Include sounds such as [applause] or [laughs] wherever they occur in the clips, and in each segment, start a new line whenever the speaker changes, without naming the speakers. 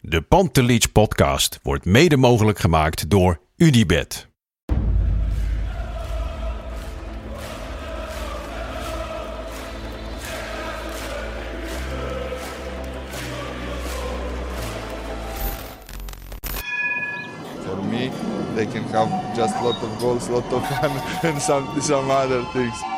De Pantelich podcast wordt mede mogelijk gemaakt door Unibed.
For me, they can have just lot of goals, lot of fun, [laughs] and some some other things.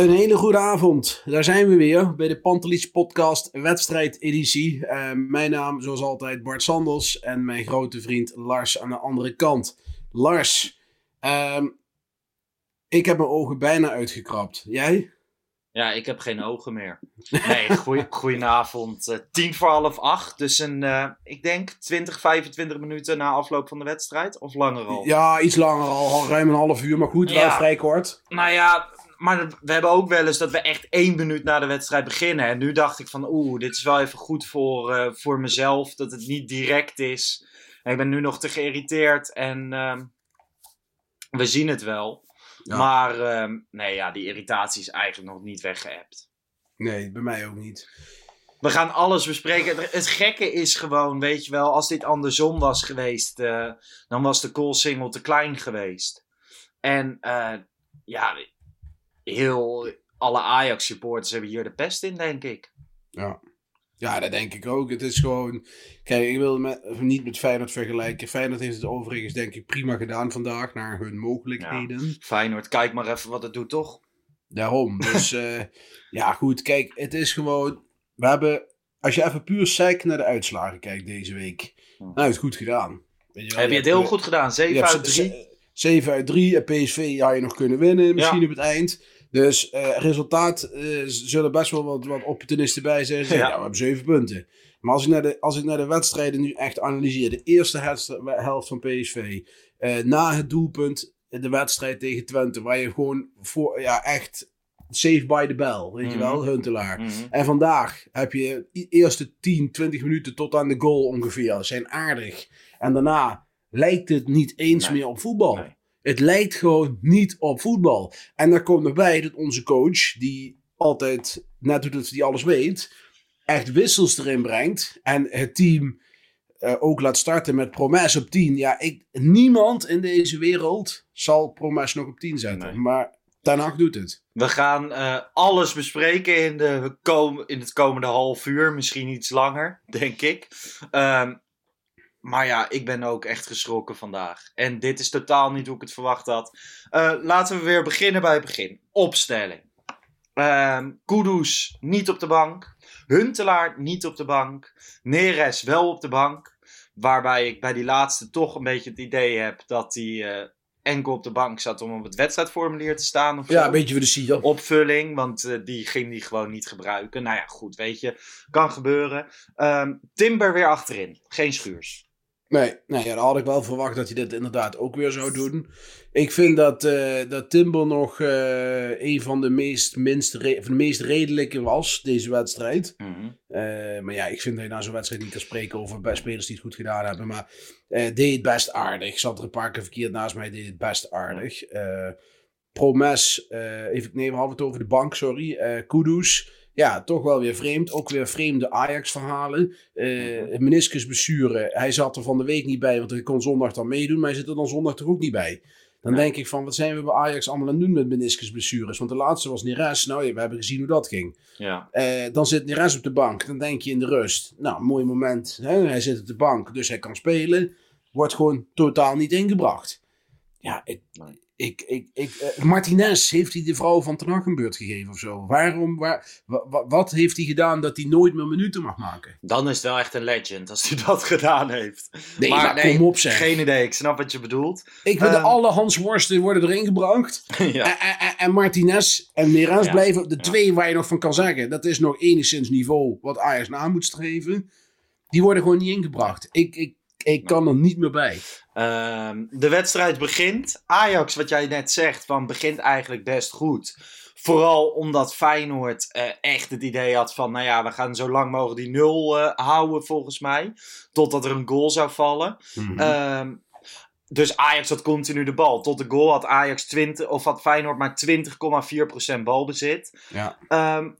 Een hele goede avond. Daar zijn we weer bij de Pantelis Podcast wedstrijdeditie. Uh, mijn naam, zoals altijd, Bart Sanders en mijn grote vriend Lars aan de andere kant. Lars, uh, ik heb mijn ogen bijna uitgekrapt. Jij?
Ja, ik heb geen ogen meer. Nee, goeie, goedenavond. Uh, tien voor half acht. Dus een, uh, ik denk 20, 25 minuten na afloop van de wedstrijd. Of langer al?
Ja, iets langer al. ruim een half uur. Maar goed, wel
Ja.
vrij kort.
Nou ja, maar we hebben ook wel eens dat we echt één minuut na de wedstrijd beginnen. En nu dacht ik van, oeh, dit is wel even goed voor, eh, voor mezelf. Dat het niet direct is. En ik ben nu nog te geïrriteerd. En ehm, we zien het wel.
Ja.
Maar ehm, nee, ja, die irritatie is eigenlijk nog niet weggeëpt.
Nee, bij mij ook niet.
We gaan alles bespreken. Het- Het gekke is gewoon, weet je wel, als dit andersom was geweest, eh, dan was de call single te klein geweest. En eh, ja, heel alle Ajax supporters hebben hier de pest in, denk ik.
Ja. Ja, dat denk ik ook. Het is gewoon... Kijk, ik wil het met, niet met Feyenoord vergelijken. Feyenoord heeft het overigens denk ik prima gedaan vandaag. Naar hun mogelijkheden.
Feyenoord, kijk maar even wat het doet, toch?
Daarom. Dus [laughs] eh, ja, goed. Kijk, het is gewoon... We hebben... Als je even puur sec naar de uitslagen kijkt deze week. Nou, het is goed gedaan. Weet je wel,
Heb je het heel goed gedaan? 7
je hebt
uit
ze-
3.
7 uit 3. En PSV had je nog kunnen winnen. Misschien
Ja.
op het eind. Dus eh, resultaat eh, zullen best wel wat, wat opportunisten bij zijn. Zeggen,
Ja.
ja. we hebben 7 punten. Maar als ik, naar de, als ik naar de wedstrijden nu echt analyseer. De eerste helft, van PSV. eh, na het doelpunt. De wedstrijd tegen Twente. Waar je gewoon voor, ja, echt safe by the bell. Weet je
Mhm.
wel, Huntelaar.
Mhm.
En vandaag heb je de eerste 10, 20 minuten tot aan de goal ongeveer. Zijn aardig. En daarna lijkt het niet eens
Nee.
meer op voetbal.
Nee.
Het lijkt gewoon niet op voetbal. En daar komt nog bij dat onze coach, die altijd net doet dat hij alles weet, echt wissels erin brengt. En het team eh, ook laat starten met Promes op 10. Ja, ik, niemand in deze wereld zal Promes nog op 10 zetten.
Nee.
Maar Ten Hag doet het.
We gaan eh, alles bespreken in, de kom in het komende half uur. Misschien iets langer, denk ik. Ehm, maar ja, ik ben ook echt geschrokken vandaag. En dit is totaal niet hoe ik het verwacht had. Eh, laten we weer beginnen bij het begin. Opstelling. Ehm Kudus niet op de bank. Huntelaar niet op de bank. Neres wel op de bank. Waarbij ik bij die laatste toch een beetje het idee heb dat hij eh, enkel op de bank zat om op het wedstrijdformulier te staan. Of
Ja,
zo
een beetje voor de Sia.
opvulling, want eh, die ging die gewoon niet gebruiken. Nou ja, goed, weet je, kan gebeuren. Ehm, Timber weer achterin, geen schuurs.
Nee, nee ja, dan had ik wel verwacht dat hij dit inderdaad ook weer zou doen. Ik vind dat, eh, dat Timber nog eh, een van de meest, minst van de meest redelijke was, deze wedstrijd. Eh, maar ja, ik vind dat je na zo'n wedstrijd niet kan spreken over bij spelers die het goed gedaan hebben. Maar deed het best aardig. Zat er een paar keer verkeerd naast mij, deed het best aardig. Promes, even, nee, we hadden het over de bank, sorry. Kudus. Ja, toch wel weer vreemd. Ook weer vreemde Ajax-verhalen. Uh, meniscusblessure. Hij zat er van de week niet bij, want hij kon zondag dan meedoen. Maar hij zit er dan zondag toch ook niet bij. Dan denk ik van, wat zijn we bij Ajax allemaal aan het doen met meniscusblessures? Want de laatste was Neres. Nou ja, we hebben gezien hoe dat ging.
Ja.
Uh, dan zit Neres op de bank. Dan denk je in de rust. Nou, mooi moment. Hè? Hij zit op de bank, dus hij kan spelen. Wordt gewoon totaal niet ingebracht. Ja, ik, ik, ik, ik, uh, Martinez, heeft hij de vrouw van Ten Hag een beurt gegeven of zo? Waarom, waar, wat heeft hij gedaan dat hij nooit meer minuten mag maken?
Dan is het wel echt een legend als hij dat [laughs] gedaan heeft.
Nee, maar, nee, kom op zeg.
Geen idee, ik snap wat je bedoelt.
Ik vind um, alle Hans Worsten worden erin gebracht. [laughs] ja. en, en, en, Martinez en ja. blijven de twee waar je nog van kan zeggen. Dat is nog enigszins niveau wat Ajax na moet streven. Die worden gewoon niet ingebracht. Ik, ik, ik kan er niet meer bij.
Um, de wedstrijd begint. Ajax, wat jij net zegt, van begint eigenlijk best goed. Vooral omdat Feyenoord uh, echt het idee had van, nou ja, we gaan zo lang mogelijk die nul uh, houden volgens mij. Totdat er een goal zou vallen. Mm -hmm. um, dus Ajax had continu de bal. Tot de goal had Ajax 20, of had Feyenoord maar 20,4% balbezit.
Ja.
Um,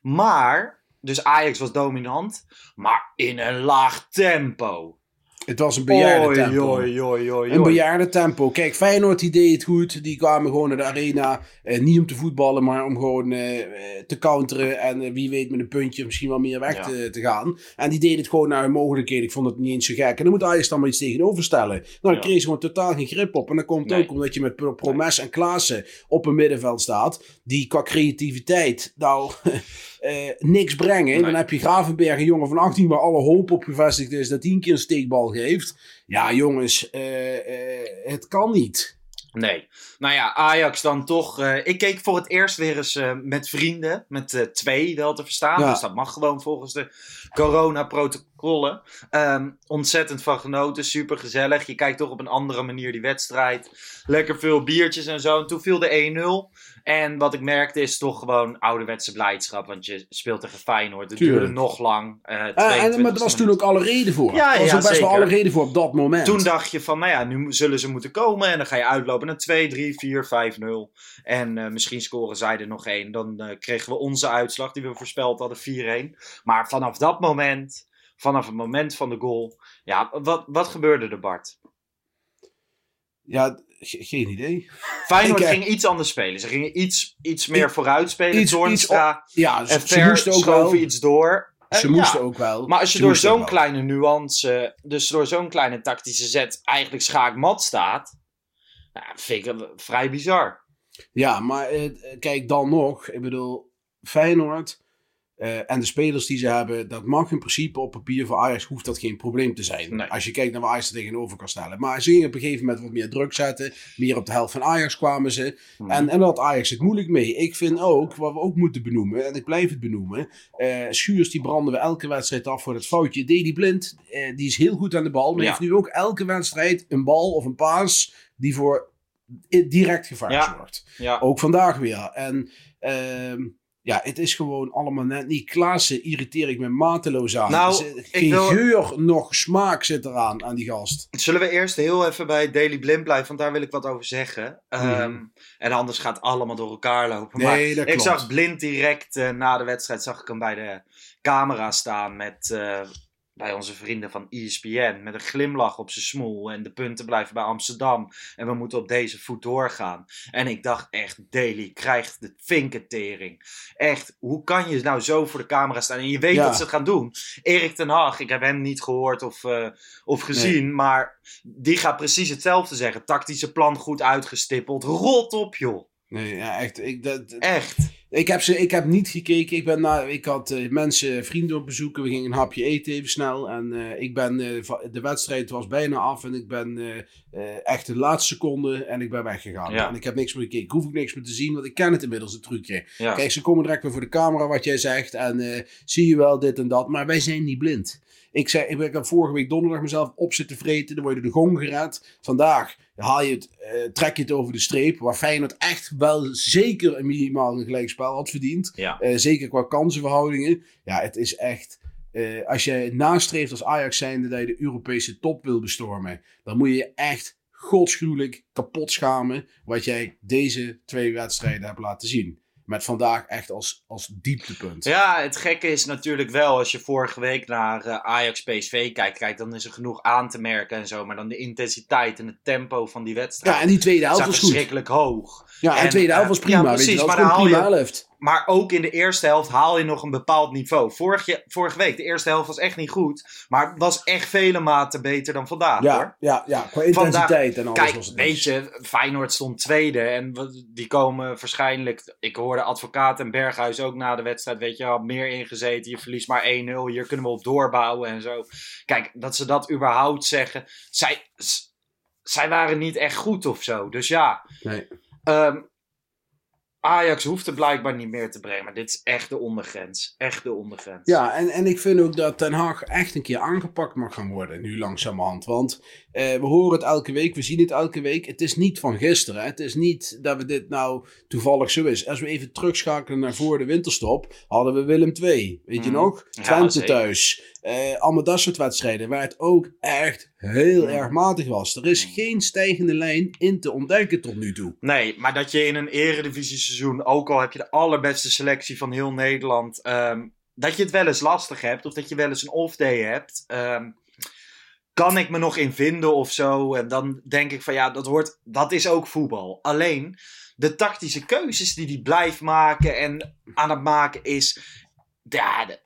maar, dus Ajax was dominant, maar in een laag tempo.
Het was een bejaarde tempo.
Oei, oei, oei,
een bejaarde tempo. Kijk, Feyenoord die deed het goed. Die kwamen gewoon naar de arena. Eh, niet om te voetballen, maar om gewoon eh, te counteren. En eh, wie weet met een puntje misschien wel meer weg ja. te, te, gaan. En die deden het gewoon naar hun mogelijkheden. Ik vond het niet eens zo gek. En dan moet Ajax dan maar iets tegenover stellen. Nou, dan kreeg ze gewoon totaal geen grip op. En dat komt nee. ook omdat je met Promes en Klaassen op een middenveld staat. Die qua creativiteit, nou... [laughs] Uh, niks brengen. Nee. Dan heb je Gravenberg, een jongen van 18, waar alle hoop op gevestigd is dat hij een keer een steekbal geeft. Ja, jongens, uh, uh, het kan niet.
Nee. Nou ja, Ajax dan toch. ik keek voor het eerst weer eens met vrienden. Met twee wel te verstaan. Ja. Dus dat mag gewoon volgens de corona-protocollen. Um, ontzettend van genoten. Super gezellig. Je kijkt toch op een andere manier die wedstrijd. Lekker veel biertjes en zo. En toen viel de 1-0. En wat ik merkte is toch gewoon ouderwetse blijdschap. Want je speelt tegen Feyenoord. Het
Tuurlijk.
duurde nog lang. Uh,
uh, en, maar er was toen ook alle reden voor.
Ja,
er was
ja,
best
zeker.
wel alle reden voor op dat moment.
Toen dacht je van, nou ja, nu zullen ze moeten komen. En dan ga je uitlopen naar 2, 3, 4, 5, 0. En uh, misschien scoren zij er nog één. Dan kregen we onze uitslag die we voorspeld hadden, 4-1. Maar vanaf dat moment, vanaf het moment van de goal. Ja, wat, wat gebeurde er, Bart?
Ja, geen idee. [laughs]
Feyenoord ging iets anders spelen. Ze gingen iets, iets meer
iets,
vooruit spelen.
iets- iets ja,
en
ze- ze
Ver
moesten ook wel.
iets door.
Ze
En
moesten
ja,
ook wel.
Maar als je
Ze
door zo'n kleine nuance, dus door zo'n kleine tactische zet, eigenlijk schaakmat staat. Nou, vind ik het vrij bizar.
Ja, maar eh, kijk dan nog. Ik bedoel, Feyenoord eh, en de spelers die ze hebben, dat mag in principe op papier voor Ajax hoeft dat geen probleem te zijn.
Nee.
Als je kijkt naar waar Ajax er tegenover kan stellen. Maar ze gingen op een gegeven moment wat meer druk zetten. Meer op de helft van Ajax kwamen ze.
Hmm.
En, en daar had Ajax het moeilijk mee. Ik vind ook, wat we ook moeten benoemen, en ik blijf het benoemen. eh Schuurs die branden we elke wedstrijd af voor het foutje. Deli Blind, eh, die is heel goed aan de bal. Maar
Ja.
heeft nu ook elke wedstrijd een bal of een paas die voor direct gevaar
Ja.
zorgt.
Ja,
Ook vandaag weer. En ehm, ja, het is gewoon allemaal net niet. Klaassen irriteer ik me mateloos aan.
Nou,
Er
ik
geen
wil-
geur nog smaak zit eraan aan die gast.
Zullen we eerst heel even bij Daily Blind blijven, want daar wil ik wat over zeggen. Ehm, En anders gaat het allemaal door elkaar lopen.
Mhm. Nee,
maar
dat
ik
klopt.
zag Blind direct eh, na de wedstrijd, zag ik hem bij de camera staan met... eh, bij onze vrienden van ESPN. Met een glimlach op zijn smoel. En de punten blijven bij Amsterdam. En we moeten op deze voet doorgaan. En ik dacht echt, Daily krijgt de vinkentering. Echt, hoe kan je nou zo voor de camera staan? En je weet
Ja.
wat ze gaan doen. Erik ten Hag, ik heb hem niet gehoord of, eh, of gezien. Maar die gaat precies hetzelfde zeggen. Tactische plan goed uitgestippeld. Rot op joh.
Nee, ja, echt. Ik, dat,
Echt.
ik, heb ze, ik heb niet gekeken. Ik, ben naar, ik had eh, mensen, vrienden op bezoek. We gingen een hapje eten even snel. En eh, ik ben, eh, de wedstrijd was bijna af. En ik ben echt de laatste seconde en ik ben weggegaan.
Ja.
En ik heb niks meer gekeken. Ik hoef ook niks meer te zien, want ik ken het inmiddels, het trucje.
Ja.
Kijk, ze komen direct weer voor de camera, wat jij zegt. En zie je wel dit en dat. Maar wij zijn niet blind. Ik, zei, ik heb vorige week donderdag mezelf op zitten vreten. Dan word je de gong gered. Vandaag haal je het, eh, trek je het over de streep. Waar Feyenoord echt wel zeker een minimaal een gelijkspel had verdiend.
Ja.
Eh, zeker qua kansenverhoudingen. Ja, het is echt... eh, als je nastreeft als Ajax zijnde dat je de Europese top wil bestormen... dan moet je je echt godschuwelijk kapot schamen... wat jij deze twee wedstrijden hebt laten zien. Met vandaag echt als, als dieptepunt.
Ja, het gekke is natuurlijk wel, als je vorige week naar uh, Ajax PSV kijkt, kijk, dan is er genoeg aan te merken en zo. Maar dan de intensiteit en het tempo van die wedstrijd.
Ja, en die tweede helft was goed.
verschrikkelijk hoog.
Ja, en, de tweede helft was prima. Ja, precies, weet je, maar dan haal
je,
helft.
Maar ook in de eerste helft haal je nog een bepaald niveau. Vorige, vorige week, de eerste helft was echt niet goed. Maar was echt vele maten beter dan vandaag
ja,
hoor.
Ja, ja, qua intensiteit en alles
kijk,
was het
weet
dus.
je, Feyenoord stond tweede. En die komen waarschijnlijk... Ik hoorde advocaat en Berghuis ook na de wedstrijd. Weet je, had meer ingezeten. Je verliest maar 1-0. Hier kunnen we op doorbouwen en zo. Kijk, dat ze dat überhaupt zeggen. Zij, zij waren niet echt goed of zo. Dus ja...
Nee.
Um, Ajax hoeft er blijkbaar niet meer te brengen. Maar dit is echt de ondergrens. Echt de ondergrens.
Ja, en, en ik vind ook dat Den Haag echt een keer aangepakt mag gaan worden. Nu langzamerhand. Want eh, we horen het elke week. We zien het elke week. Het is niet van gisteren. Hè. Het is niet dat we dit nou toevallig zo is. Als we even terugschakelen naar voor de winterstop. Hadden we Willem II. Weet je
Mm.
nog? Twente thuis. Eh, allemaal dat soort wedstrijden. Waar het ook echt heel erg matig was. Er is geen stijgende lijn in te ontdekken tot nu toe.
Nee, maar dat je in een eredivisie-seizoen, ook al heb je de allerbeste selectie van heel Nederland, ehm, dat je het wel eens lastig hebt of dat je wel eens een off-day hebt, ehm, kan ik me nog in vinden of zo. En dan denk ik van ja, dat, hoort, dat is ook voetbal. Alleen de tactische keuzes die hij blijft maken en aan het maken is, ja, dat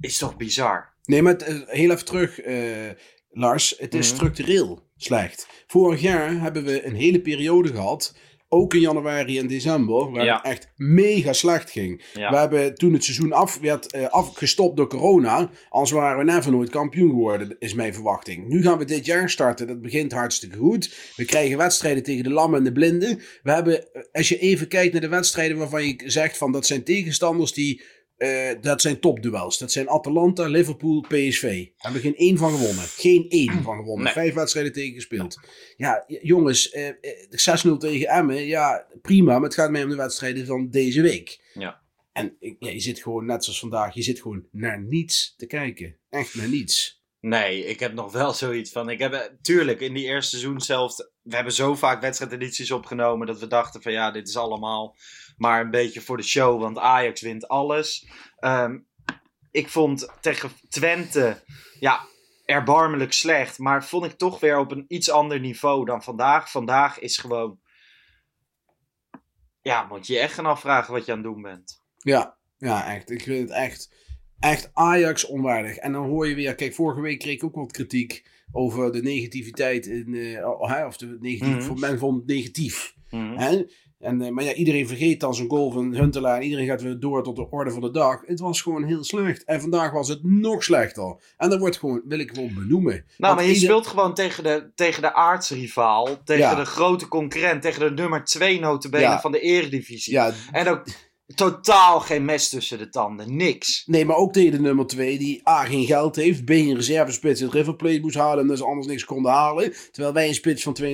is toch bizar.
Nee, maar het, eh, heel even terug, eh, Lars. Het is
Mhm.
structureel slecht. Vorig jaar hebben we een hele periode gehad. Ook in januari en december. Waar
Ja.
het echt mega slecht ging.
Ja.
We hebben toen het seizoen af werd eh, afgestopt door corona. Als waren we never nooit kampioen geworden, is mijn verwachting. Nu gaan we dit jaar starten. Dat begint hartstikke goed. We krijgen wedstrijden tegen de lammen en de blinden. We hebben, eh, als je even kijkt naar de wedstrijden waarvan je zegt van dat zijn tegenstanders die eh, dat zijn topduels. Dat zijn Atalanta, Liverpool, PSV. Hebben we geen één van gewonnen. Geen één van gewonnen.
Nee.
Vijf wedstrijden tegen gespeeld. Ja, jongens, eh, eh, 6-0 tegen Emmen. Ja, prima. Maar het gaat mij om de wedstrijden van deze week.
Ja.
En ja, je zit gewoon, net zoals vandaag, je zit gewoon naar niets te kijken. Echt naar niets.
Nee, ik heb nog wel zoiets van. Ik heb, eh, tuurlijk, in die eerste seizoen zelf. We hebben zo vaak wedstrijdedities opgenomen. dat we dachten: van ja, dit is allemaal maar een beetje voor de show. Want Ajax wint alles. Ehm, ik vond tegen Twente. Ja, erbarmelijk slecht. Maar vond ik toch weer op een iets ander niveau dan vandaag. Vandaag is gewoon. Ja, moet je je echt gaan afvragen wat je aan het doen bent.
Ja, ja, echt. Ik vind het echt, echt Ajax onwaardig. En dan hoor je weer, kijk, vorige week kreeg ik ook wat kritiek over de negativiteit in, hè, of de negatief, voor men vond het negatief. Hè? En, eh, maar ja, iedereen vergeet dan zo'n goal van Huntelaar en iedereen gaat weer door tot de orde van de dag. Het was gewoon heel slecht. En vandaag was het nog slechter. En dat wordt gewoon, wil ik gewoon benoemen.
Nou,
Want
maar je
ieder-
speelt gewoon tegen de, tegen de aardsrivaal. Tegen
Ja.
de grote concurrent. Tegen de nummer 2 notabene
Ja.
van de eredivisie.
Ja,
En ook totaal geen mes tussen de tanden. Niks.
Nee, maar ook tegen de nummer 2 die A geen geld heeft, B een reservespits in het River Plate moest halen en dus anders niks konden halen. Terwijl wij een spits van 22,5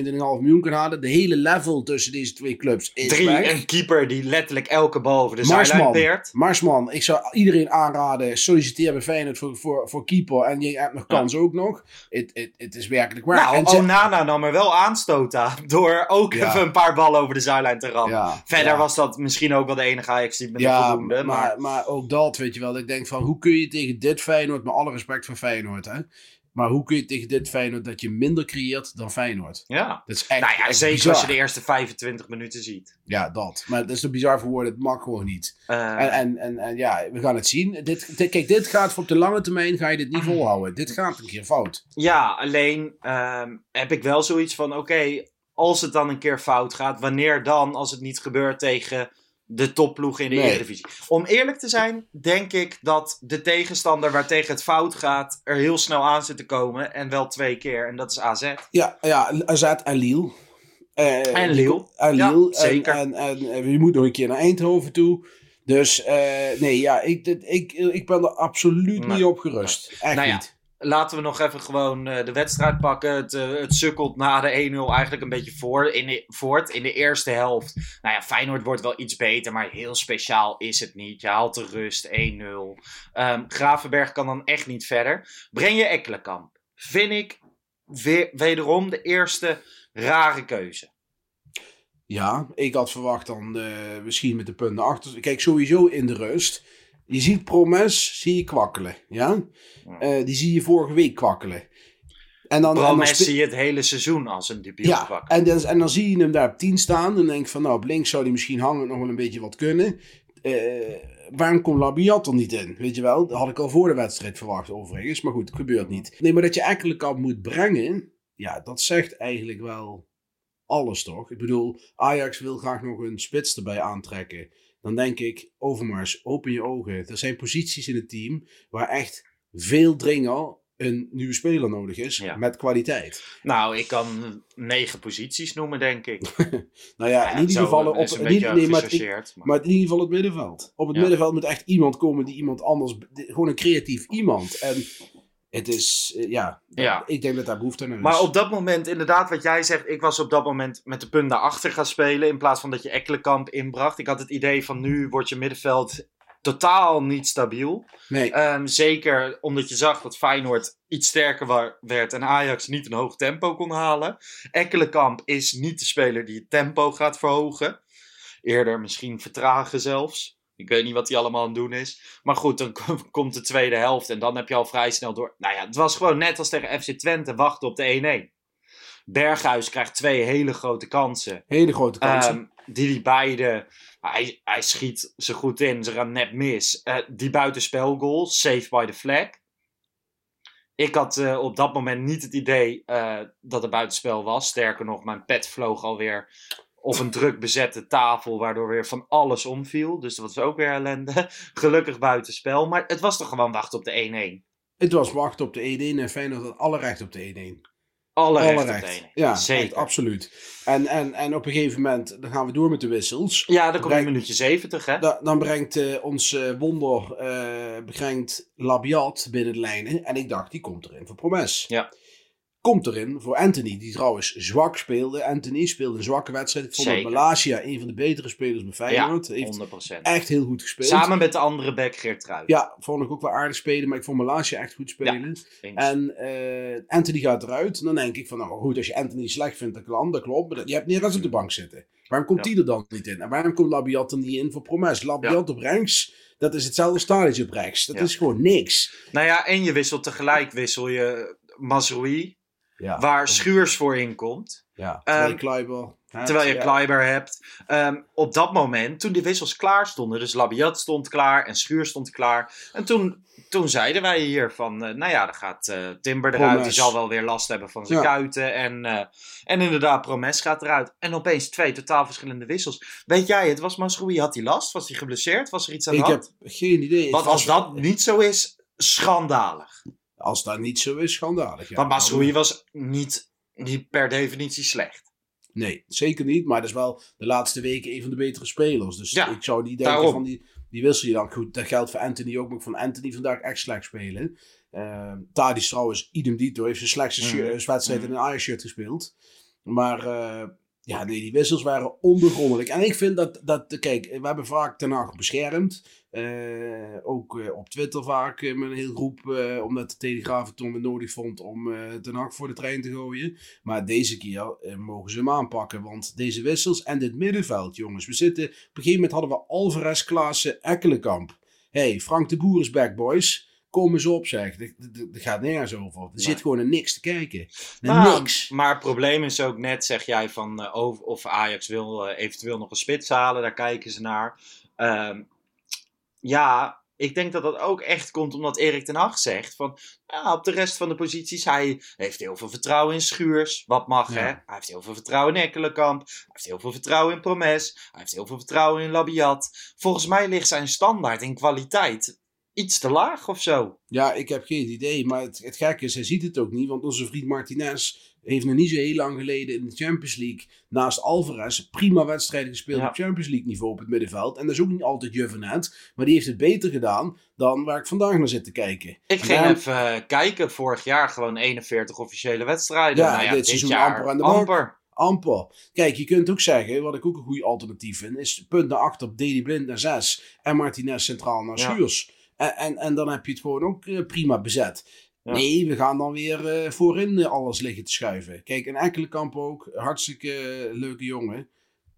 miljoen kunnen halen. De hele level tussen deze twee clubs is
Drie,
weg.
een keeper die letterlijk elke bal over de zijlijn peert.
Marsman, ik zou iedereen aanraden, solliciteer bij Feyenoord voor, voor, voor keeper en je hebt nog kans ook nog. Het- Het het is werkelijk waar.
Nou,
En ze-
Onana nam er wel aanstoot aan. Door ook
Ja.
even een paar ballen over de zijlijn te rammen.
Ja,
Verder was dat misschien ook wel de enige Ajax de
Ja,
voldoende.
maar,
Maar,
maar ook dat, weet je wel. Ik denk van, hoe kun je tegen dit Feyenoord, met alle respect voor Feyenoord, hè. Maar hoe kun je tegen dit Feyenoord dat je minder creëert dan Feyenoord?
ja.
Dat is echt,
Nou ja,
echt
zeker
bizar.
als je de eerste 25 minuten ziet.
Ja, dat. Maar dat is te bizar voor woorden. Het mag gewoon niet.
Eh,
En, en, en, en ja, we gaan het zien. Dit, dit- kijk, dit gaat op de lange termijn ga je dit niet volhouden. Dit gaat een keer fout.
Ja, alleen ehm, heb ik wel zoiets van: oké, als het dan een keer fout gaat, wanneer dan als het niet gebeurt tegen de topploeg in de
Nee.
Eredivisie? Om eerlijk te zijn, denk ik dat de tegenstander waar tegen het fout gaat er heel snel aan zit te komen. En wel twee keer, en dat is AZ.
Ja, ja AZ en Lille. Eh,
En Lille.
En
Ja, zeker.
En, en, en, en je moet nog een keer naar Eindhoven toe. Dus eh, nee, ja, ik, ik, ik ben er absoluut
Nee.
niet op gerust. Echt
Nou ja,
niet.
Laten we nog even gewoon eh, de wedstrijd pakken. Het, eh, het sukkelt na de 1-0 eigenlijk een beetje voor, in voort. In de eerste helft. Nou ja, Feyenoord wordt wel iets beter, maar heel speciaal is het niet. Je haalt de rust 1-0. Ehm, Gravenberg kan dan echt niet verder. Breng je Ekkelenkamp. Vind ik weer, wederom de eerste rare keuze.
Ja, ik had verwacht dan eh, misschien met de punten achter. Kijk, sowieso in de rust. Je ziet Promes, zie je kwakkelen. Ja? Eh, die zie je vorige week kwakkelen. En dan, en dan
Promes zie je het hele seizoen als een debiel
Ja,
vak.
en dan, en dan zie je hem daar op 10 staan. En denk van, nou, op links zou hij misschien hangend nog wel een beetje wat kunnen. Eh, waarom komt Labiat er niet in? Weet je wel, dat had ik al voor de wedstrijd verwacht overigens. Maar goed, het gebeurt niet. Nee, maar dat je Ekkelenkamp moet brengen, ja, dat zegt eigenlijk wel alles toch? Ik bedoel, Ajax wil graag nog een spits erbij aantrekken. Dan denk ik, Overmars, open je ogen. Er zijn posities in het team waar echt veel dringer een nieuwe speler nodig is.
Ja.
Met kwaliteit.
Nou, ik kan negen posities noemen, denk ik. [laughs]
Nou ja, in ieder geval op,
een
nee, maar,
maar-
maar in ieder geval het middenveld. Op het
Ja.
middenveld moet echt iemand komen die iemand anders, gewoon een creatief iemand. En het is, eh, ja,
Ja.
ik denk dat daar behoefte aan is.
Maar op dat moment, inderdaad, wat jij zegt, ik was op dat moment met de punt naar achter gaan spelen. In plaats van dat je Ekkelenkamp inbracht. Ik had het idee van nu wordt je middenveld totaal niet stabiel.
Nee,
Ehm, zeker omdat je zag dat Feyenoord iets sterker werd en Ajax niet een hoog tempo kon halen. Ekkelenkamp is niet de speler die het tempo gaat verhogen. Eerder misschien vertragen zelfs. Ik weet niet wat hij allemaal aan het doen is. Maar goed, dan [laughs] kom- komt de tweede helft en dan heb je al vrij snel door. Nou ja, het was gewoon net als tegen FC Twente wachten op de 1-1. Berghuis krijgt twee hele grote kansen.
hele grote kansen.
Ehm, die die beide. Hij, hij schiet ze goed in, ze gaan net mis. Eh, die buitenspelgoal, saved by the flag. Ik had eh, op dat moment niet het idee eh, dat het buitenspel was. Sterker nog, mijn pet vloog alweer op een druk bezette tafel, waardoor weer van alles omviel. Dus dat was ook weer ellende. [laughs] Gelukkig buitenspel, maar het was toch gewoon wachten op de 1-1.
het was wachten op de 1-1 en Feyenoord had alle recht op de 1-1.
Alle,
Alle
recht op
recht.
de 1-1.
Ja,
zeker.
echt, absoluut. En, en, en op een gegeven moment, dan gaan we door met de wissels.
Ja, dan komt een minuutje 70, hè?
Da- dan brengt eh, ons eh, wonder eh, brengt Labiat binnen de lijnen. En ik dacht, die komt erin voor Promes.
Ja.
Komt erin voor Anthony, die trouwens zwak speelde. Anthony speelde een zwakke wedstrijd. Ik vond dat. Malasia een van de betere spelers bij Feyenoord.
Ja,
Heeft
100%.
echt heel goed gespeeld.
Samen met de andere back Geertruid.
Ja, vond ik ook wel aardig spelen. Maar ik vond Malasia echt goed spelen. En eh, Anthony gaat eruit. En dan denk ik van, nou goed, als je Anthony slecht vindt, dat kan, dat klopt. Maar je hebt Neres op de bank zitten. Waarom komt
Ja.
die er dan niet in? En waarom komt Labiat er niet in voor Promes? Labiat op rechts, dat is hetzelfde stadion op rechts. Dat is gewoon niks.
Nou ja, en je wisselt tegelijk wissel je Mazroui,
Ja,
waar Schuurs voor inkomt.
ja. terwijl je
Ehm,
Kleiber hebt,
Terwijl je
ja.
Kleiber hebt. Ehm, op dat moment, toen die wissels klaar stonden, dus Labiat stond klaar en Schuurs stond klaar. En toen, toen zeiden wij hier van, eh, nou ja, dan gaat eh, Timber eruit.
Promes.
Die zal wel weer last hebben van zijn
Ja.
kuiten. En, eh, en inderdaad, Promes gaat eruit. En opeens twee totaal verschillende wissels. Weet jij het, was Mazroui, had hij last? Was hij geblesseerd? Was er iets aan de
Ik heb geen idee.
Want als dat niet zo is, schandalig.
Als dat niet zo is, schandalig. Ja.
Want Mazroui was niet, niet per definitie slecht.
Nee, zeker niet. Maar dat is wel de laatste weken een van de betere spelers. Dus
Ja,
ik zou niet denken
daarom.
van die, die wissel je dan. Goed, dat geldt voor Anthony ook. Maar ik vond Anthony vandaag echt slecht spelen. Uh, Tadis trouwens, idem dito, heeft zijn slechtste
Mhm.
wedstrijd in een Ajax-shirt gespeeld. Maar eh, ja, nee, die wissels waren onbegrondelijk. En ik vind dat, dat kijk, we hebben vaak Ten beschermd. Eh, ook eh, op Twitter vaak eh, met een heel groep. omdat de Telegraaf het toen nodig vond om Ten Hag voor de trein te gooien. Maar deze keer mogen ze hem aanpakken. Want deze wissels en dit middenveld, jongens. We zitten, op een gegeven moment hadden we Alvarez, Klaassen, Ekkelenkamp. hey, Frank de Boer is back, boys. Kom eens op, zeg. Er gaat nergens over. Er zit gewoon een niks te kijken.
Nou,
niks.
Maar het probleem is ook net, zeg jij, van eh, of, of Ajax wil eh, eventueel nog een spits halen. Daar kijken ze naar. Ehm, ja, ik denk dat dat ook echt komt omdat Erik ten Hag zegt van... Ja, op de rest van de posities, hij heeft heel veel vertrouwen in Schuurs. Wat mag,
Ja.
hè? Hij heeft heel veel vertrouwen in Ekkelenkamp. Hij heeft heel veel vertrouwen in Promes. Hij heeft heel veel vertrouwen in Labiat. Volgens mij ligt zijn standaard in kwaliteit iets te laag of zo.
Ja, ik heb geen idee. Maar het, het gekke is, hij ziet het ook niet. Want onze vriend Martinez heeft nog niet zo heel lang geleden in de Champions League naast Alvarez prima wedstrijden gespeeld
Ja.
op Champions League niveau op het middenveld. En dat is ook niet altijd Juvenet. Maar die heeft het beter gedaan dan waar ik vandaag naar zit te kijken.
Ik
En
ging
daarom-
even eh, kijken. Vorig jaar gewoon 41 officiële wedstrijden.
Ja,
nou ja,
dit
dit,
seizoen
jaar
amper aan de
amper.
Amper. Kijk, je kunt ook zeggen, wat ik ook een goed alternatief vind, is punt naar achter op Deli Blind naar 6 en Martinez centraal naar
Ja.
Schuurs. En, en, en dan heb je het gewoon ook eh, prima bezet.
Ja.
Nee, we gaan dan weer eh, voorin eh, alles liggen te schuiven. Kijk, en Ekkelenkamp ook, hartstikke eh, leuke jongen.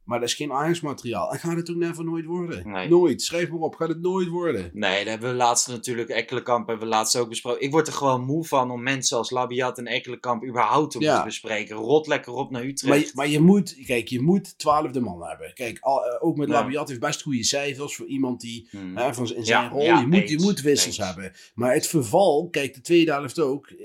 Maar dat is geen Ajax-materiaal. En gaat het ook never nooit worden.
Nee.
Nooit. Schrijf maar op. Gaat het nooit worden.
Nee, dat hebben we laatst natuurlijk, Ekkelenkamp hebben we laatst ook besproken. Ik word er gewoon moe van om mensen als Labiat en Ekkelenkamp überhaupt te
Ja.
moeten bespreken. Rot lekker op naar
Maar,
Utrecht.
je- maar je moet, kijk, je moet twaalfde man hebben. Kijk, al, eh, ook met. Labiat heeft best goede cijfers voor iemand die
Hmm.
hè, van, in zijn
Ja,
rol.
ja,
je, moet, je moet wissels
eens.
hebben. Maar het verval, kijk, de tweede helft ook. eh,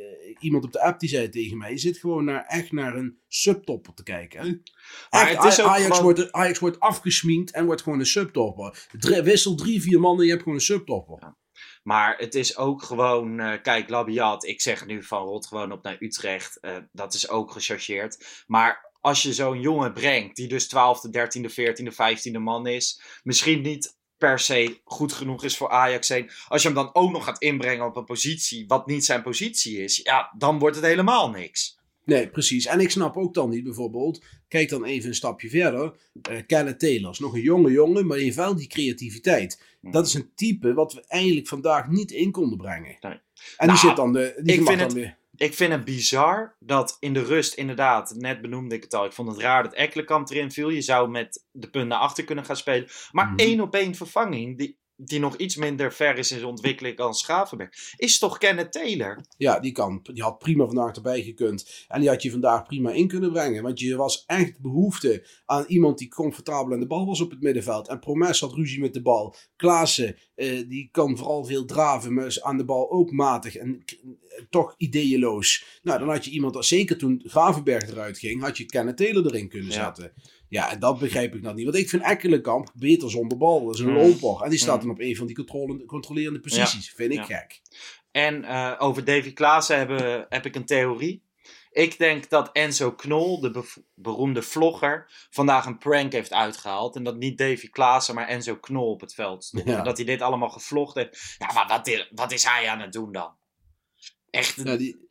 iemand op de app die zei tegen mij: je zit gewoon naar, echt naar een subtopper te kijken. Echt,
ook
Ajax,
gewoon-
wordt, Ajax wordt afgesminkt en wordt gewoon een subtopper. Drie- wissel drie, vier mannen, je hebt gewoon een subtopper.
Maar het is ook gewoon, eh, kijk, Labiat, ik zeg nu van rot gewoon op naar Utrecht. eh, dat is ook gechargeerd. Maar als je zo'n jongen brengt, die dus 12e, 13e, 14e, 15e man is, misschien niet per se goed genoeg is voor Ajax heen. Als je hem dan ook nog gaat inbrengen op een positie wat niet zijn positie is, ja, dan wordt het helemaal niks.
Nee, precies. En ik snap ook dan niet bijvoorbeeld, kijk dan even een stapje verder. eh Kenneth nog een jonge jongen, maar heeft wel die creativiteit.
Hm.
Dat is een type wat we eigenlijk vandaag niet in konden brengen.
Nee.
En
Nou,
die zit dan de. Die
ik vind
dan
het-
weer.
Ik vind het bizar dat in de rust, inderdaad, net benoemde ik het al. Ik vond het raar dat Ekkelenkamp erin viel. Je zou met de punt naar achter kunnen gaan spelen. Maar
Mhm.
één op één vervanging, die, die nog iets minder ver is in zijn ontwikkeling dan Schavenberg, is toch Kenneth Taylor?
Ja, die kan. Die had prima vandaag erbij gekund. En die had je vandaag prima in kunnen brengen. Want je was echt behoefte aan iemand die comfortabel aan de bal was op het middenveld. En Promes had ruzie met de bal. Klaassen, eh, die kan vooral veel draven, maar is aan de bal ook matig en eh, toch ideeëloos. Nou, dan had je iemand, zeker toen Gravenberg eruit ging, had je Kenneth Taylor erin kunnen zetten. Ja, en dat begrijp ik nog niet. Want ik vind Ekkelenkamp beter zonder bal. Dat is een
Mm.
loper. En die staat
Mm.
dan op een van die controle- controlerende posities. Vind ik
Ja.
gek.
En eh, over Davy Klaassen hebben, heb ik een theorie. Ik denk dat Enzo Knol, de beroemde vlogger, vandaag een prank heeft uitgehaald. En dat niet Davy Klaassen, maar Enzo Knol op het veld stond.
Ja.
Dat hij dit allemaal gevlogd heeft. Ja, maar wat, wat is hij aan het doen dan? Echt,
Ja, die,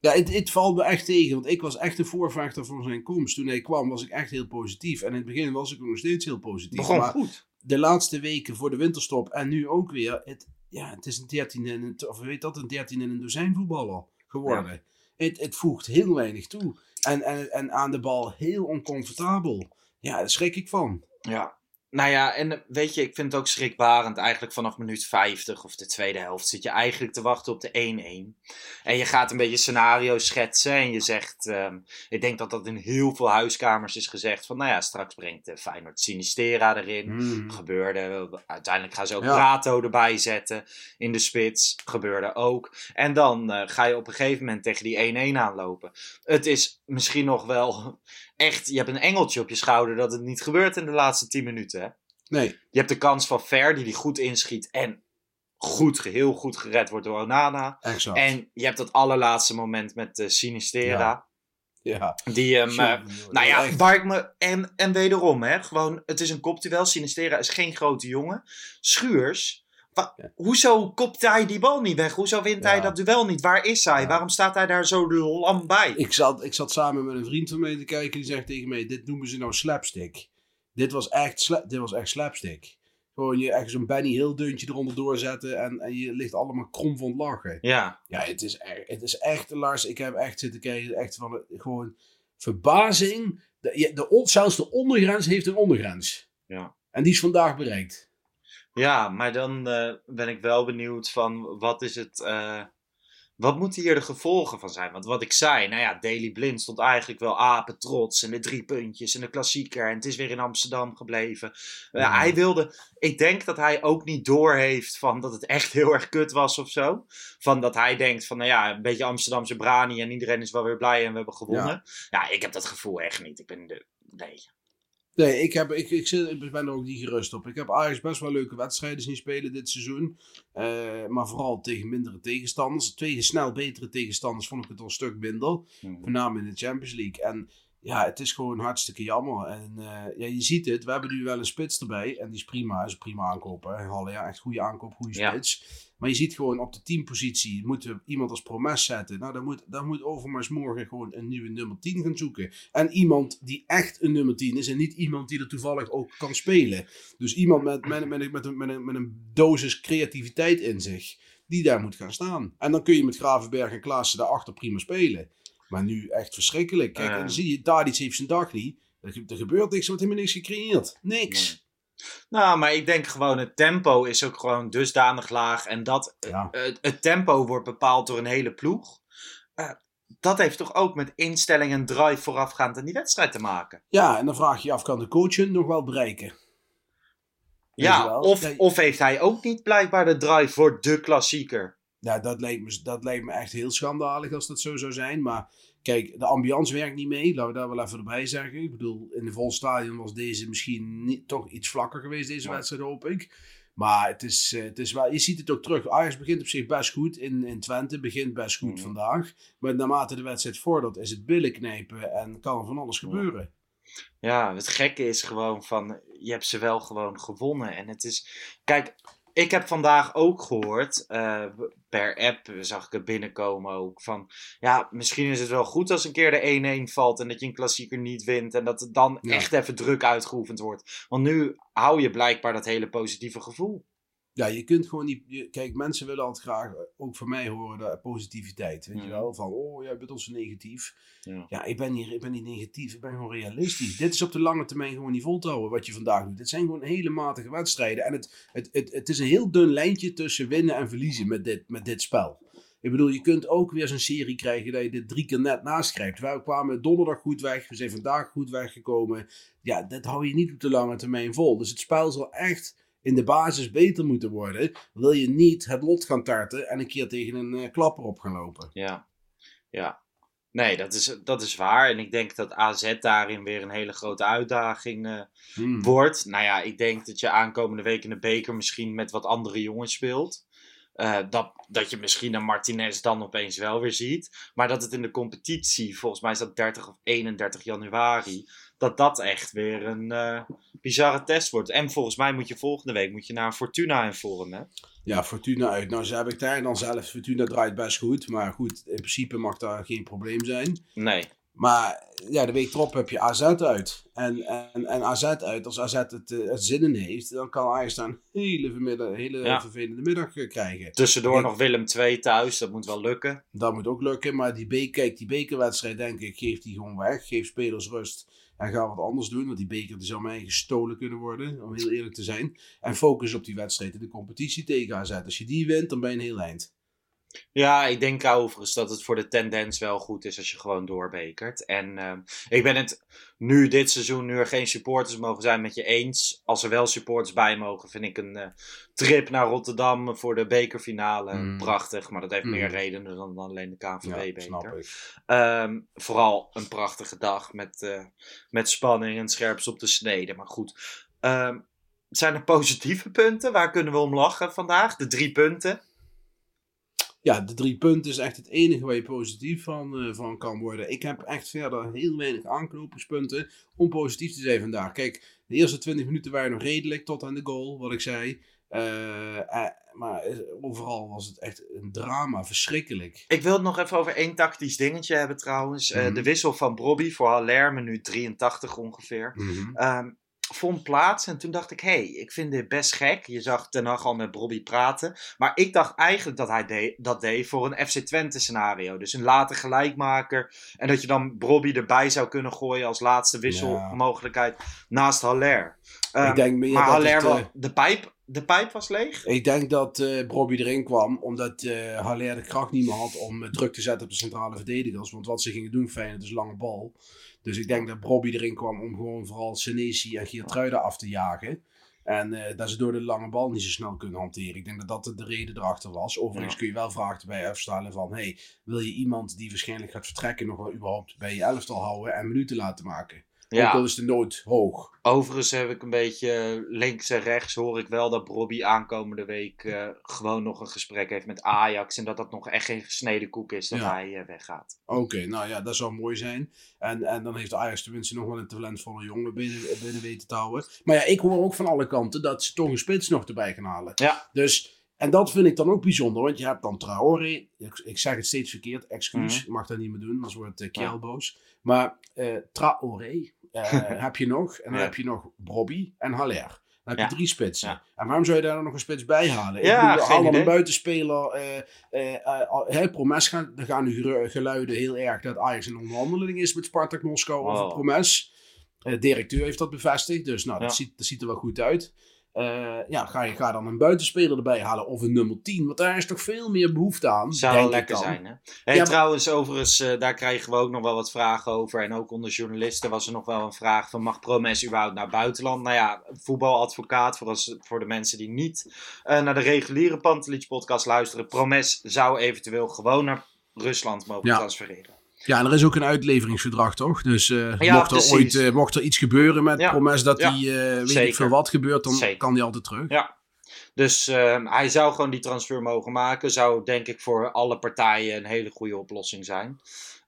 ja het, het valt me echt tegen. Want ik was echt een voorvechter van zijn komst. Toen hij kwam was ik echt heel positief. En in het begin was ik ook nog steeds heel positief.
begon
maar
goed.
de laatste weken voor de winterstop en nu ook weer. Het, ja, het is een 13 in een, of weet dat, een 13 in een dozijn voetballer geworden. Het, het voegt heel weinig toe. En, en, en aan de bal heel oncomfortabel. Ja, daar schrik ik van.
Ja. Nou ja, en eh, weet je, ik vind het ook schrikbarend. Eigenlijk vanaf minuut 50 of de tweede helft zit je eigenlijk te wachten op de 1-1. En je gaat een beetje scenario's schetsen. En je zegt, ehm, ik denk dat dat in heel veel huiskamers is gezegd. Van nou ja, straks brengt de Feyenoord Sinistera erin.
Hmm.
Gebeurde. Uiteindelijk gaan ze ook
Ja.
Prato erbij zetten in de spits. Gebeurde ook. En dan eh, ga je op een gegeven moment tegen die 1-1 aanlopen. Het is misschien nog wel echt. Je hebt een engeltje op je schouder dat het niet gebeurt in de laatste 10 minuten. Hè?
Nee,
Je hebt de kans van Ver die die goed inschiet. En goed, heel goed gered wordt door Onana.
exact.
En je hebt dat allerlaatste moment met de Sinistera.
ja.
Die hem. eh, nou ja, waar ik me. En, en wederom, hè, gewoon, het is een kopduel. Sinistera is geen grote jongen. Schuurs.
Ja.
Hoezo kopt hij die bal niet weg? Hoezo wint hij dat duel niet? Waar is hij? Waarom staat hij daar zo lam bij?
Ik zat, ik zat samen met een vriend van mij te kijken. Die zegt tegen mij: Dit noemen ze nou slapstick. Dit was echt, sla- dit was echt slapstick. Gewoon je echt zo'n Benny Hill deuntje eronder doorzetten. En, en je ligt allemaal krom van het lachen.
Ja,
Ja, het is, echt, het is echt, Lars. Ik heb echt zitten kijken. Echt van eh, gewoon verbazing. De, zelfs de ondergrens heeft een ondergrens.
Ja.
En die is vandaag bereikt.
Ja maar dan eh, ben ik wel benieuwd van wat is het. eh, wat moeten hier de gevolgen van zijn? Want wat ik zei, nou ja, Daily Blind stond eigenlijk wel apen trots. En de drie puntjes en de klassieker. En het is weer in Amsterdam gebleven. Ja,
Ja.
hij wilde. Ik denk dat hij ook niet doorheeft van dat het echt heel erg kut was of zo. Van dat hij denkt van, nou ja, een beetje Amsterdamse brani. En iedereen is wel weer blij en we hebben gewonnen. Ja, ik heb dat gevoel echt niet. Ik ben de. Nee.
Nee, ik, heb, ik, ik, zit, ik ben er ook niet gerust op. Ik heb Ajax best wel leuke wedstrijden zien spelen dit seizoen. Eh, maar vooral tegen mindere tegenstanders. Tegen snel betere tegenstanders vond ik het al een stuk minder. Voornamelijk in de Champions League. En ja, het is gewoon hartstikke jammer. En eh, ja, je ziet het. We hebben nu wel een spits erbij. En die is prima. is een prima aankoop. Hè. Halle, ja, echt goede aankoop, goede
Ja.
spits. Maar je ziet gewoon op de teampositie. Moeten we iemand als promes zetten. Nou, dan moet, dan moet Overmars morgen gewoon een nieuwe nummer 10 gaan zoeken. En iemand die echt een nummer 10 is. En niet iemand die er toevallig ook kan spelen. Dus iemand met, met, met, met, een, met, een, met een dosis creativiteit in zich. Die daar moet gaan staan. En dan kun je met Gravenberg en Klaassen daarachter prima spelen. Maar nu echt verschrikkelijk. Kijk, en dan zie je, Tadic heeft zijn dag niet. Er, ge- er gebeurt niks, er wordt helemaal niks gecreëerd. Niks.
Nou, maar ik denk gewoon het tempo is ook gewoon dusdanig laag. En dat
Ja.
het, het tempo wordt bepaald door een hele ploeg. Eh, dat heeft toch ook met instelling en drive voorafgaand aan die wedstrijd te maken.
Ja, en dan vraag je je af, kan de coach nog wel bereiken?
Ja,
wel?
of, of heeft hij ook niet blijkbaar de drive voor de klassieker?
Ja, dat lijkt, me, dat lijkt me echt heel schandalig als dat zo zou zijn. Maar kijk, de ambiance werkt niet mee. Laten we daar wel even erbij zeggen. Ik bedoel, in een vol stadion was deze misschien niet, toch iets vlakker geweest, deze
Ja.
wedstrijd, hoop ik. Maar het is, eh, het is wel, je ziet het ook terug. Ajax begint op zich best goed in, in Twente. Begint best goed vandaag. Maar naarmate de wedstrijd vordert, is het billen knijpen en kan van alles gebeuren.
Ja, het gekke is gewoon van, je hebt ze wel gewoon gewonnen. En het is, kijk, ik heb vandaag ook gehoord, eh, per app zag ik het binnenkomen ook, van ja, misschien is het wel goed als een keer de 1-1 valt en dat je een klassieker niet wint. En dat het dan
Ja.
echt even druk uitgeoefend wordt. Want nu hou je blijkbaar dat hele positieve gevoel.
Ja, je kunt gewoon niet. je- kijk, mensen willen altijd graag, eh, ook van mij horen, positiviteit. Weet je wel? Van, oh, jij bent ons negatief.
Ja.
Ja, ik ben, hier, ik ben niet negatief, ik ben gewoon realistisch. Dit is op de lange termijn gewoon niet vol te houden wat je vandaag doet. Dit zijn gewoon hele matige wedstrijden. En het, het, het, het is een heel dun lijntje tussen winnen en verliezen met dit, met dit spel. Ik bedoel, je kunt ook weer zo'n serie krijgen dat je dit drie keer net naschrijft. Wij kwamen donderdag goed weg, we zijn vandaag goed weggekomen. Ja, dat hou je niet op de lange termijn vol. Dus het spel zal echt in de basis beter moeten worden. Wil je niet het lot gaan tarten en een keer tegen een eh, klapper op gaan lopen.
Ja, ja. Nee, dat is, dat is waar. En ik denk dat AZ daarin weer een hele grote uitdaging eh,
Hmm.
wordt. Nou ja, ik denk dat je aankomende week in de beker misschien met wat andere jongens speelt. Eh, dat, dat je misschien een Martinez dan opeens wel weer ziet. Maar dat het in de competitie, volgens mij is dat 30 of 31 januari, dat dat echt weer een eh, bizarre test wordt. En volgens mij moet je volgende week moet je naar Fortuna in vorm, hè?
Ja, Fortuna uit. Nou, ze heb ik daar dan zelf. Fortuna draait best goed. Maar goed, in principe mag daar geen probleem zijn.
Nee.
Maar ja, de week erop heb je AZ uit. En, en, en AZ uit, als AZ het, eh, het zin in heeft, dan kan Ajax daar een hele, vermiddag, hele
Ja.
vervelende middag eh, krijgen.
Tussendoor nog Willem II thuis, dat moet wel lukken.
Dat moet ook lukken. Maar die, be kijk, die bekerwedstrijd, denk ik, geeft die gewoon weg. Geef spelers rust en ga wat anders doen. Want die beker die zou mij gestolen kunnen worden, om heel eerlijk te zijn. En focus op die wedstrijd in de competitie tegen AZ. Als je die wint, dan ben je een heel eind.
Ja, ik denk overigens dat het voor de tendens wel goed is als je gewoon doorbekert. En ehm, ik ben het nu dit seizoen, nu er geen supporters mogen zijn, met je eens. Als er wel supporters bij mogen, vind ik een eh, trip naar Rotterdam voor de bekerfinale
Mm.
prachtig. Maar dat heeft
Mm.
meer redenen dan alleen de KNVB-beker. Ehm, vooral een prachtige dag met, eh, met spanning en scherps op de snede. Maar goed, ehm, zijn er positieve punten? Waar kunnen we om lachen vandaag? De drie punten.
Ja, de drie punten is echt het enige waar je positief van, eh, van kan worden. Ik heb echt verder heel weinig aanknopingspunten om positief te zijn vandaag. Kijk, de eerste 20 minuten waren nog redelijk tot aan de goal, wat ik zei. Eh, eh, maar overal was het echt een drama, verschrikkelijk.
Ik wil het nog even over één tactisch dingetje hebben trouwens.
Mhm.
de wissel van Brobby voor Haller, minuut 83 ongeveer. Ehm, vond plaats en toen dacht ik, hé, hey, ik vind dit best gek. Je zag Ten Hag al met Brobby praten. Maar ik dacht eigenlijk dat hij de- dat deed voor een FC Twente scenario. Dus een late gelijkmaker. En dat je dan Brobby erbij zou kunnen gooien als laatste wisselmogelijkheid naast Haller. Ehm,
Ik denk meer
maar
dat
Haller,
het,
wa-
eh,
de, pijp, de pijp was leeg?
Ik denk dat eh Bobby erin kwam omdat Haller de kracht niet meer had om eh, druk te zetten op de centrale verdedigers. Want wat ze gingen doen, Feyenoord, is lange bal. Dus ik denk dat Bobby erin kwam om gewoon vooral Senesi en Geertruida af te jagen. En dat ze door de lange bal niet zo snel kunnen hanteren. Ik denk dat dat de reden erachter was. Overigens
Ja.
kun je wel vragen bij afstellen van... Hey, wil je iemand die waarschijnlijk gaat vertrekken nog wel überhaupt bij je elftal houden en minuten laten maken?
Ja.
Ook al is de nood hoog.
Overigens heb ik een beetje links en rechts hoor ik wel dat Robbie aankomende week eh, gewoon nog een gesprek heeft met Ajax. En dat dat nog echt geen gesneden koek is dat
Ja.
hij eh, weggaat.
Oké, nou ja, dat zou mooi zijn. En, en dan heeft Ajax tenminste nog wel een talentvolle jongen binnen, binnen weten te houden. Maar ja, ik hoor ook van alle kanten dat ze toch een spits nog erbij gaan halen.
Ja.
Dus, en dat vind ik dan ook bijzonder, want je hebt dan Traoré. Ik, ik zeg het steeds verkeerd, excuus. Ik mag dat niet meer doen, anders wordt uh, Kjell boos. Maar eh Traoré eh, [laughs] heb je nog. En dan heb je nog Bobby en Haller. Dan heb je
Ja.
drie spitsen.
Ja.
En waarom zou je daar dan nog een spits bij halen?
Ja,
ik bedoel, een buitenspeler. eh eh eh, hè, Promes gaan, er gaan nu geluiden heel erg dat Ajax in onderhandeling is met Spartak Moskou over
Oh.
Promes. De directeur heeft dat bevestigd, dus nou, dat, ziet, dat ziet er wel goed uit. Uh, ja, ga je ga dan een buitenspeler erbij halen of een nummer 10, want daar is toch veel meer behoefte aan.
Zou wel lekker zijn, hè? Hey, ja, trouwens, overigens, uh, daar krijgen we ook nog wel wat vragen over. En ook onder journalisten was er nog wel een vraag van, mag Promes überhaupt naar buitenland? Nou ja, voetbaladvocaat, voor, als, voor de mensen die niet uh, naar de reguliere Pantelich podcast luisteren. Promes zou eventueel gewoon naar Rusland mogen ja. transfereren.
Ja, en er is ook een uitleveringsverdrag, toch? Dus uh, mocht, er ooit, uh, mocht er iets gebeuren met ja. Promes dat hij, uh, weet ik veel wat gebeurt, dan Zeker. kan hij altijd terug.
Ja. Dus ehm, hij zou gewoon die transfer mogen maken. Zou denk ik voor alle partijen een hele goede oplossing zijn.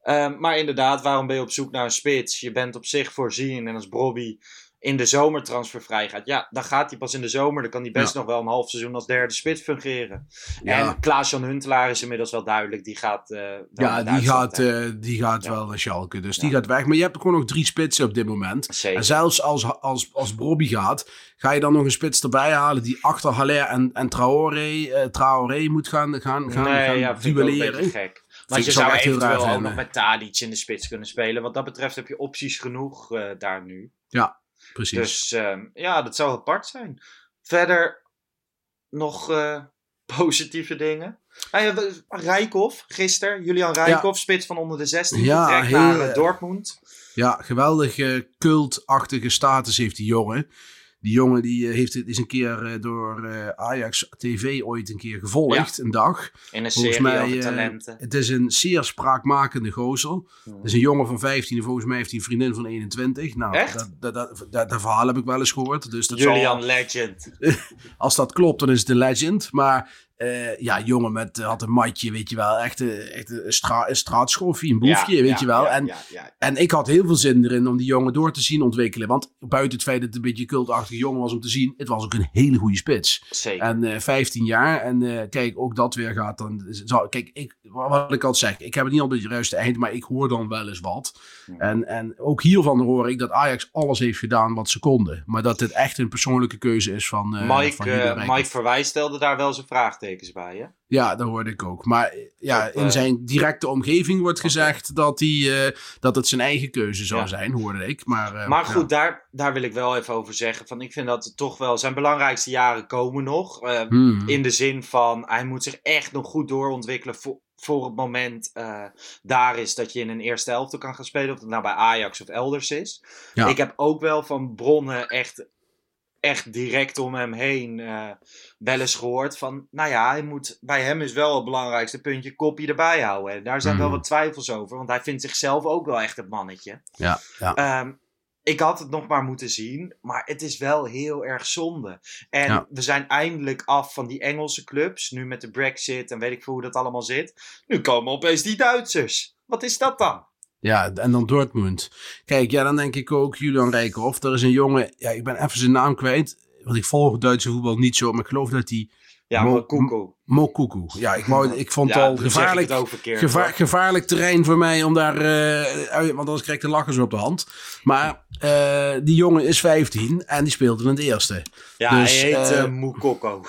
Um, maar inderdaad, waarom ben je op zoek naar een spits? Je bent op zich voorzien en als Bobby in de zomer transfervrij gaat. Ja, dan gaat hij pas in de zomer. Dan kan hij best nog wel een half seizoen als derde spits fungeren. En Klaas-Jan Huntelaar is inmiddels wel duidelijk. Die gaat uh,
Ja, die gaat, uh, die gaat wel naar Schalke. Dus die gaat weg. Maar je hebt gewoon nog drie spitsen op dit moment.
Zeker.
En zelfs als, als, als Bobby gaat, ga je dan nog een spits erbij halen die achter Haller en, en Traoré, uh, Traoré moet gaan, gaan, gaan,
nee,
gaan
ja, duelleren. gek. Maar je zou eventueel ook nog met Tadic in de spits kunnen spelen. Wat dat betreft heb je opties genoeg daar nu.
Ja, Precies.
Dus uh, ja, dat zou apart zijn. Verder nog uh, [laughs] positieve dingen. Ah, Rijkoff, gisteren. Julian Rijkoff, ja. spits van onder de 16. Ja, heel, naar uh, Dortmund.
Ja, geweldige cultachtige status heeft die jongen. Die jongen die eh, heeft het is een keer uh, door uh, Ajax TV ooit een keer gevolgd, ja. een dag.
In een volgens serie mij, talenten.
Het is een zeer spraakmakende gozer. Hmm. Het is een jongen van 15 en volgens mij heeft hij een vriendin van 21. Nou,
Echt?
Dat, dat, dat, dat, dat verhaal heb ik wel eens gehoord. Dus dat
Julian
zal,
Legend. [laughs]
als dat klopt, dan is het een legend. Maar uh, ja, jongen met, had een matje, weet je wel. Echt, echt een, stra een straatschoffie, een boefje,
ja,
weet
ja,
je wel.
Ja,
en, en ik had heel veel zin erin om die jongen door te zien ontwikkelen. Want buiten het feit dat het een beetje cultachtige jongen was om te zien, het was ook een hele goede spits.
Zeker.
En uh, 15 jaar. En uh, kijk, ook dat weer gaat dan... Kijk, ik, wat ik al zeg, ik heb het niet altijd het juiste eind, maar ik hoor dan wel eens wat. En, en ook hiervan hoor ik dat Ajax alles heeft gedaan wat ze konden. Maar dat dit echt een persoonlijke keuze is van...
Mike, van Mike Verwijs stelde daar wel zijn vraagtekens bij, hè?
Ja, dat hoorde ik ook. Maar ja, in zijn directe omgeving wordt gezegd dat, hij, uh, dat het zijn eigen keuze zou ja. zijn, hoorde ik. Maar, uh,
maar goed,
ja.
daar, daar wil ik wel even over zeggen. Van, ik vind dat het toch wel zijn belangrijkste jaren komen nog. Uh,
hmm.
In de zin van, hij moet zich echt nog goed doorontwikkelen voor, voor het moment daar is dat je in een eerste helft kan gaan spelen. Of het nou bij Ajax of elders is.
Ja.
Ik heb ook wel van bronnen echt echt direct om hem heen uh, wel eens gehoord van, nou ja, hij moet, bij hem is wel het belangrijkste puntje kopje erbij houden. En daar zijn mm. wel wat twijfels over, want hij vindt zichzelf ook wel echt het mannetje.
Ja, ja.
Um, ik had het nog maar moeten zien, maar het is wel heel erg zonde. En
ja.
we zijn eindelijk af van die Engelse clubs, nu met de Brexit en weet ik veel hoe dat allemaal zit. Nu komen opeens die Duitsers. Wat is dat dan?
Ja, en dan Dortmund. Kijk, ja, dan denk ik ook Julian Rijkhoff. Er is een jongen, ja, ik ben even zijn naam kwijt. Want ik volg Duitse voetbal niet zo, maar ik geloof dat hij...
Ja, Mokuku.
Mokuku. Ja, ik, wou, ik vond het ja, al gevaarlijk,
het verkeerd,
gevaar, gevaarlijk terrein voor mij om daar... Uh, want anders krijg ik de lachers op de hand. Maar uh, die jongen is 15 en die speelt in het eerste.
Ja,
dus,
hij heet uh, Mukoko.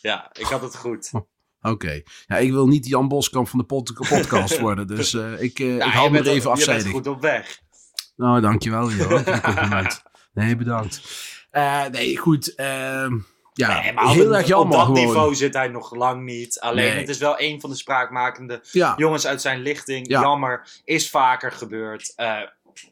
Ja, ik had het goed. [laughs]
Oké. Okay. Ja, ik wil niet Jan Boskamp van de pod podcast [laughs] worden. Dus uh, ik, uh, ja, ik hou me er even afzijdig.
Je bent goed op weg.
Nou, dankjewel joh. compliment. [laughs] Nee, bedankt. Uh, nee, goed. ja,
nee, maar
heel erg jammer
Op dat
gewoon.
niveau zit hij nog lang niet. Alleen nee. het is wel een van de spraakmakende
ja.
jongens uit zijn lichting.
Ja.
Jammer. Is vaker gebeurd.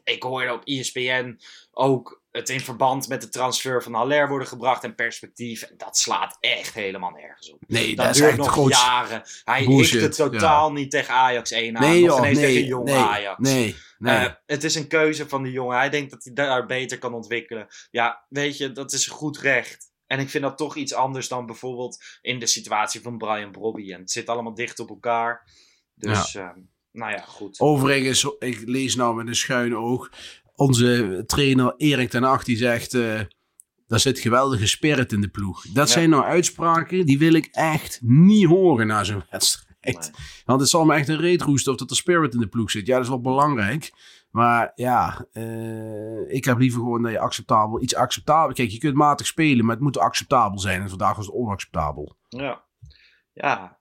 ik hoorde op ESPN ook het in verband met de transfer van Haller worden gebracht en perspectief. Dat slaat echt helemaal nergens op.
Nee,
dat,
dat
duurt nog jaren. Hij
Bullshit,
het totaal ja. niet tegen Ajax 1 aan.
Nee, joh, nee,
tegen jong
nee,
Ajax.
Nee, nee.
Uh, het is een keuze van de jongen. Hij denkt dat hij daar beter kan ontwikkelen. Ja, weet je, dat is een goed recht. En ik vind dat toch iets anders dan bijvoorbeeld in de situatie van Brian Brobby. En het zit allemaal dicht op elkaar. Dus, ja. Uh, nou ja, goed.
Overigens, ik lees nou met een schuin oog onze trainer Erik ten Acht die zegt... Uh, daar zit geweldige spirit in de ploeg. Dat ja. zijn nou uitspraken die wil ik echt niet horen na zo'n wedstrijd. Nee. Want het zal me echt een reet roesten of dat er spirit in de ploeg zit. Ja, dat is wel belangrijk. Maar ja, uh, ik heb liever gewoon dat je acceptabel, iets acceptabel... Kijk, je kunt matig spelen, maar het moet acceptabel zijn. En vandaag was het onacceptabel.
Ja, ja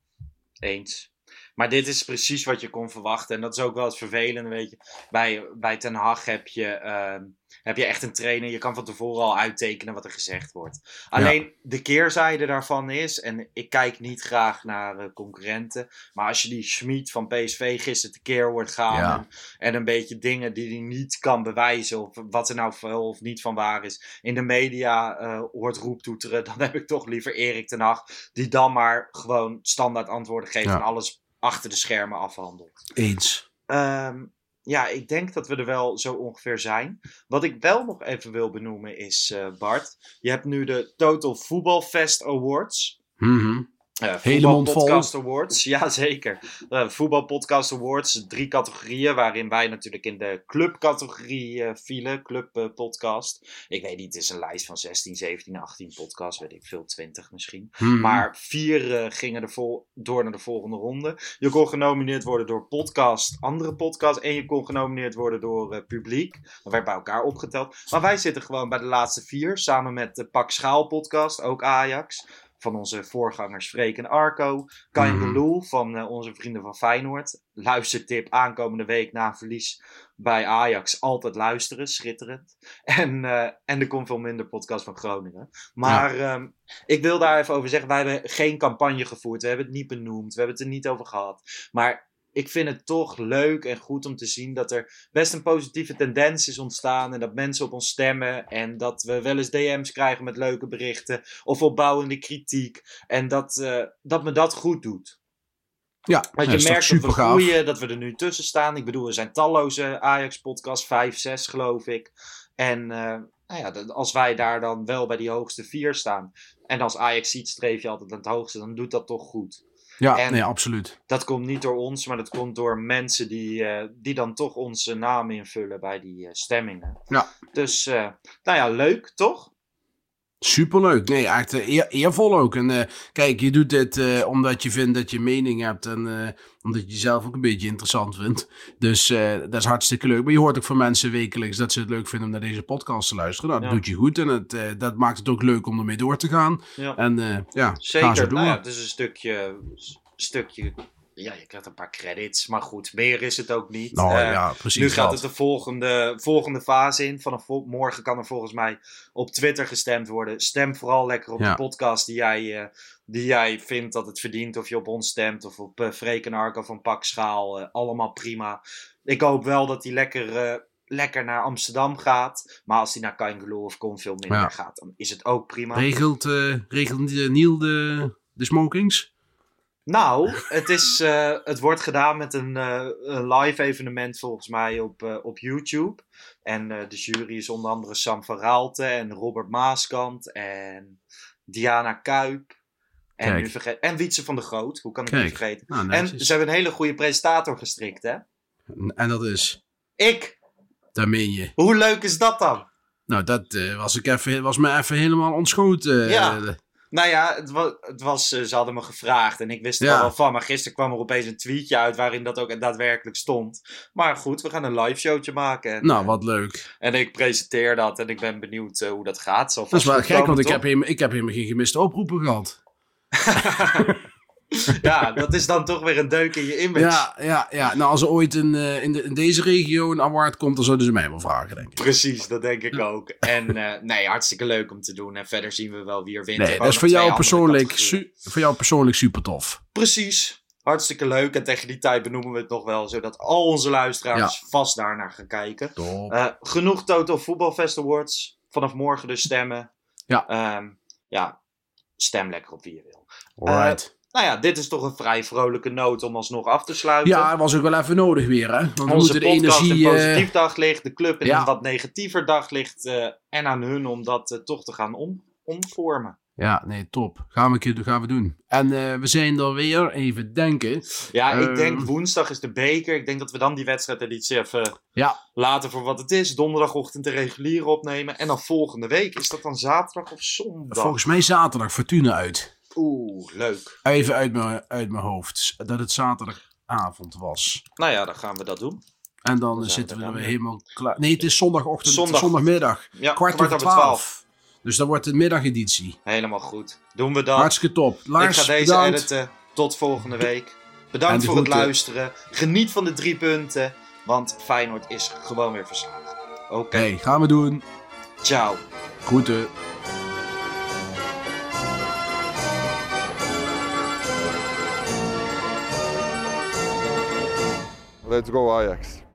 eens. Maar dit is precies wat je kon verwachten. En dat is ook wel het vervelende, weet je. Bij, bij Ten Hag heb je, ehm, heb je echt een trainer. Je kan van tevoren al uittekenen wat er gezegd wordt. Alleen de keerzijde daarvan is... En ik kijk niet graag naar eh, concurrenten. Maar als je die Schmid van PSV gisteren tekeer hoort gaan...
Ja.
En, en een beetje dingen die hij niet kan bewijzen... Of wat er nou wel of niet van waar is... In de media eh, hoort roeptoeteren... [laughs] Dan heb ik toch liever Erik ten Hag... Die dan maar gewoon standaard antwoorden geeft...
Ja.
En alles achter de schermen afhandelt.
Eens.
Ehm, ja, ik denk dat we er wel zo ongeveer zijn. Wat ik wel nog even wil benoemen is, eh, Bart. Je hebt nu de Total Football Fest Awards. Eh
Hele mond vol.
Podcast Awards, [laughs] ja zeker. Eh Voetbal Podcast Awards, drie categorieën, waarin wij natuurlijk in de clubcategorie eh vielen, club eh, podcast. Ik weet niet, het is een lijst van 16, 17, 18 podcasts, weet ik veel, 20 misschien.
Mhm.
Maar vier eh, gingen er vol, door naar de volgende ronde. Je kon genomineerd worden door podcast, andere podcast, en je kon genomineerd worden door eh, publiek. Dat werd bij elkaar opgeteld. Maar wij zitten gewoon bij de laatste vier, samen met de Pak Schaal podcast, ook Ajax van onze voorgangers Freek en Arco. Kain
Mhm.
Geloel van eh, onze vrienden van Feyenoord. Luistertip aankomende week na een verlies bij Ajax. Altijd luisteren, schitterend. En, eh, en de Kom Veel Minder podcast van Groningen. Maar ehm, ik wil daar even over zeggen. Wij hebben geen campagne gevoerd. We hebben het niet benoemd. We hebben het er niet over gehad. Maar ik vind het toch leuk en goed om te zien dat er best een positieve tendens is ontstaan. En dat mensen op ons stemmen. En dat we wel eens DM's krijgen met leuke berichten. Of opbouwende kritiek. En dat, eh, dat me dat goed doet.
Ja,
Want je merkt dat we groeien, dat we er nu tussen staan. Ik bedoel, er zijn talloze Ajax-podcasts, vijf, zes geloof ik. En eh, nou ja, als wij daar dan wel bij die hoogste vier staan. En als Ajax ziet, streef je altijd aan het hoogste. Dan doet dat toch goed.
Ja,
En-
nee, absoluut.
Dat komt niet door ons, maar dat komt door mensen die, eh, die dan toch onze naam invullen bij die eh, stemmingen.
Ja.
Dus, eh, nou ja, leuk toch?
Superleuk. Nee, echt eh, eer- eervol ook. En eh, kijk, je doet dit eh, omdat je vindt dat je mening hebt en omdat je jezelf ook een beetje interessant vindt. Dus dat is hartstikke leuk. Maar je hoort ook van mensen wekelijks dat ze het leuk vinden om naar deze podcast te luisteren. Nou, dat
Ja.
doet je goed en het, dat maakt het ook leuk om ermee door te gaan.
Ja.
En ja, ga zo
Zeker.
door.
Nou ja, het is een stukje, stukje. Ja, je krijgt een paar credits, maar goed, meer is het ook niet.
Nou
Eh,
ja, precies
Nu gaat
dat.
het de volgende, volgende fase in. Vanaf morgen kan er volgens mij op Twitter gestemd worden. Stem vooral lekker op
Ja.
de podcast die jij, eh, die jij vindt dat het verdient. Of je op ons stemt, of op uh, Freek en Arco van Pak Schaal. eh, allemaal prima. Ik hoop wel dat hij lekker, lekker naar Amsterdam gaat. Maar als hij naar Kaingeloel of veel minder
Ja.
gaat, dan is het ook prima.
Regelt, regelt Niel de, de smokings?
Nou, het, is, eh, het wordt gedaan met een, eh, een live evenement volgens mij op, eh, op YouTube. En de jury is onder andere Sam van Raalte en Robert Maaskant en Diana Kuip. En, nu vergeet, en Wietse van der Groot, hoe kan ik die vergeten?
Nou,
en ze hebben een hele goede presentator gestrikt, hè?
En dat is,
Ik!
daar meen je.
Hoe leuk is dat dan?
Nou, dat was, ik even, was me even helemaal ontschoten.
Ja. Nou ja, het was, het was, eh, ze hadden me gevraagd en ik wist er
Ja.
al wel van. Maar gisteren kwam er opeens een tweetje uit waarin dat ook daadwerkelijk stond. Maar goed, we gaan een live showtje maken. En,
nou,
eh,
wat leuk.
En ik presenteer dat en ik ben benieuwd eh, hoe dat gaat. Zal
Dat is wel gek, want ik heb, helemaal, ik heb helemaal geen gemiste oproepen gehad. [laughs] [laughs]
Ja, dat is dan toch weer een deuk in je image.
Ja, ja, ja. Nou, als er ooit in, eh, in, de, in deze regio een award komt, dan zouden ze mij wel vragen, denk ik.
Precies, dat denk ik ook. En eh, nee, hartstikke leuk om te doen. En verder zien we wel wie er wint.
Nee, dat is voor jou, persoonlijk, voor jou persoonlijk super tof.
Precies. Hartstikke leuk. En tegen die tijd benoemen we het nog wel, zodat al onze luisteraars vast daarnaar gaan kijken. Eh, genoeg Total Football Fest Awards. Vanaf morgen dus stemmen.
Ja.
Ehm, ja, stem lekker op wie je wil.
Alright.
Nou ja, dit is toch een vrij vrolijke noot om alsnog af te sluiten.
ja, dat was ook wel even nodig weer, hè? Want
Onze
de
podcast
energie...
een
eh,
positief daglicht, de club in
ja.
een wat negatiever daglicht. eh, en aan hun om dat eh, toch te gaan om, omvormen.
Ja, nee, top. Gaan we, een keer- gaan we doen. En we zijn er weer, even denken.
Ja, ik
Ehm,
denk woensdag is de beker. Ik denk dat we dan die wedstrijdeditie even
Ja,
laten voor wat het is. Donderdagochtend de reguliere opnemen. En dan volgende week. Is dat dan zaterdag of zondag?
volgens mij zaterdag Fortuna uit.
Oeh, leuk.
Even uit mijn, uit mijn hoofd. Dat het zaterdagavond was.
Nou ja, dan gaan we dat doen.
En dan zitten
we
we
dan
weer helemaal klaar. Nee, het is zondagochtend,
Zondag.
zondagmiddag.
Ja,
kwart, over twaalf. Dus dat wordt de middageditie.
Helemaal goed. Doen we dat.
Hartstikke top. Lars,
ik ga deze
bedankt.
editen. Tot volgende week. Bedankt voor het luisteren. Geniet van de drie punten. Want Feyenoord is gewoon weer verslagen. Oké,
Hey, gaan we doen.
ciao.
Groeten.
Let's go Ajax.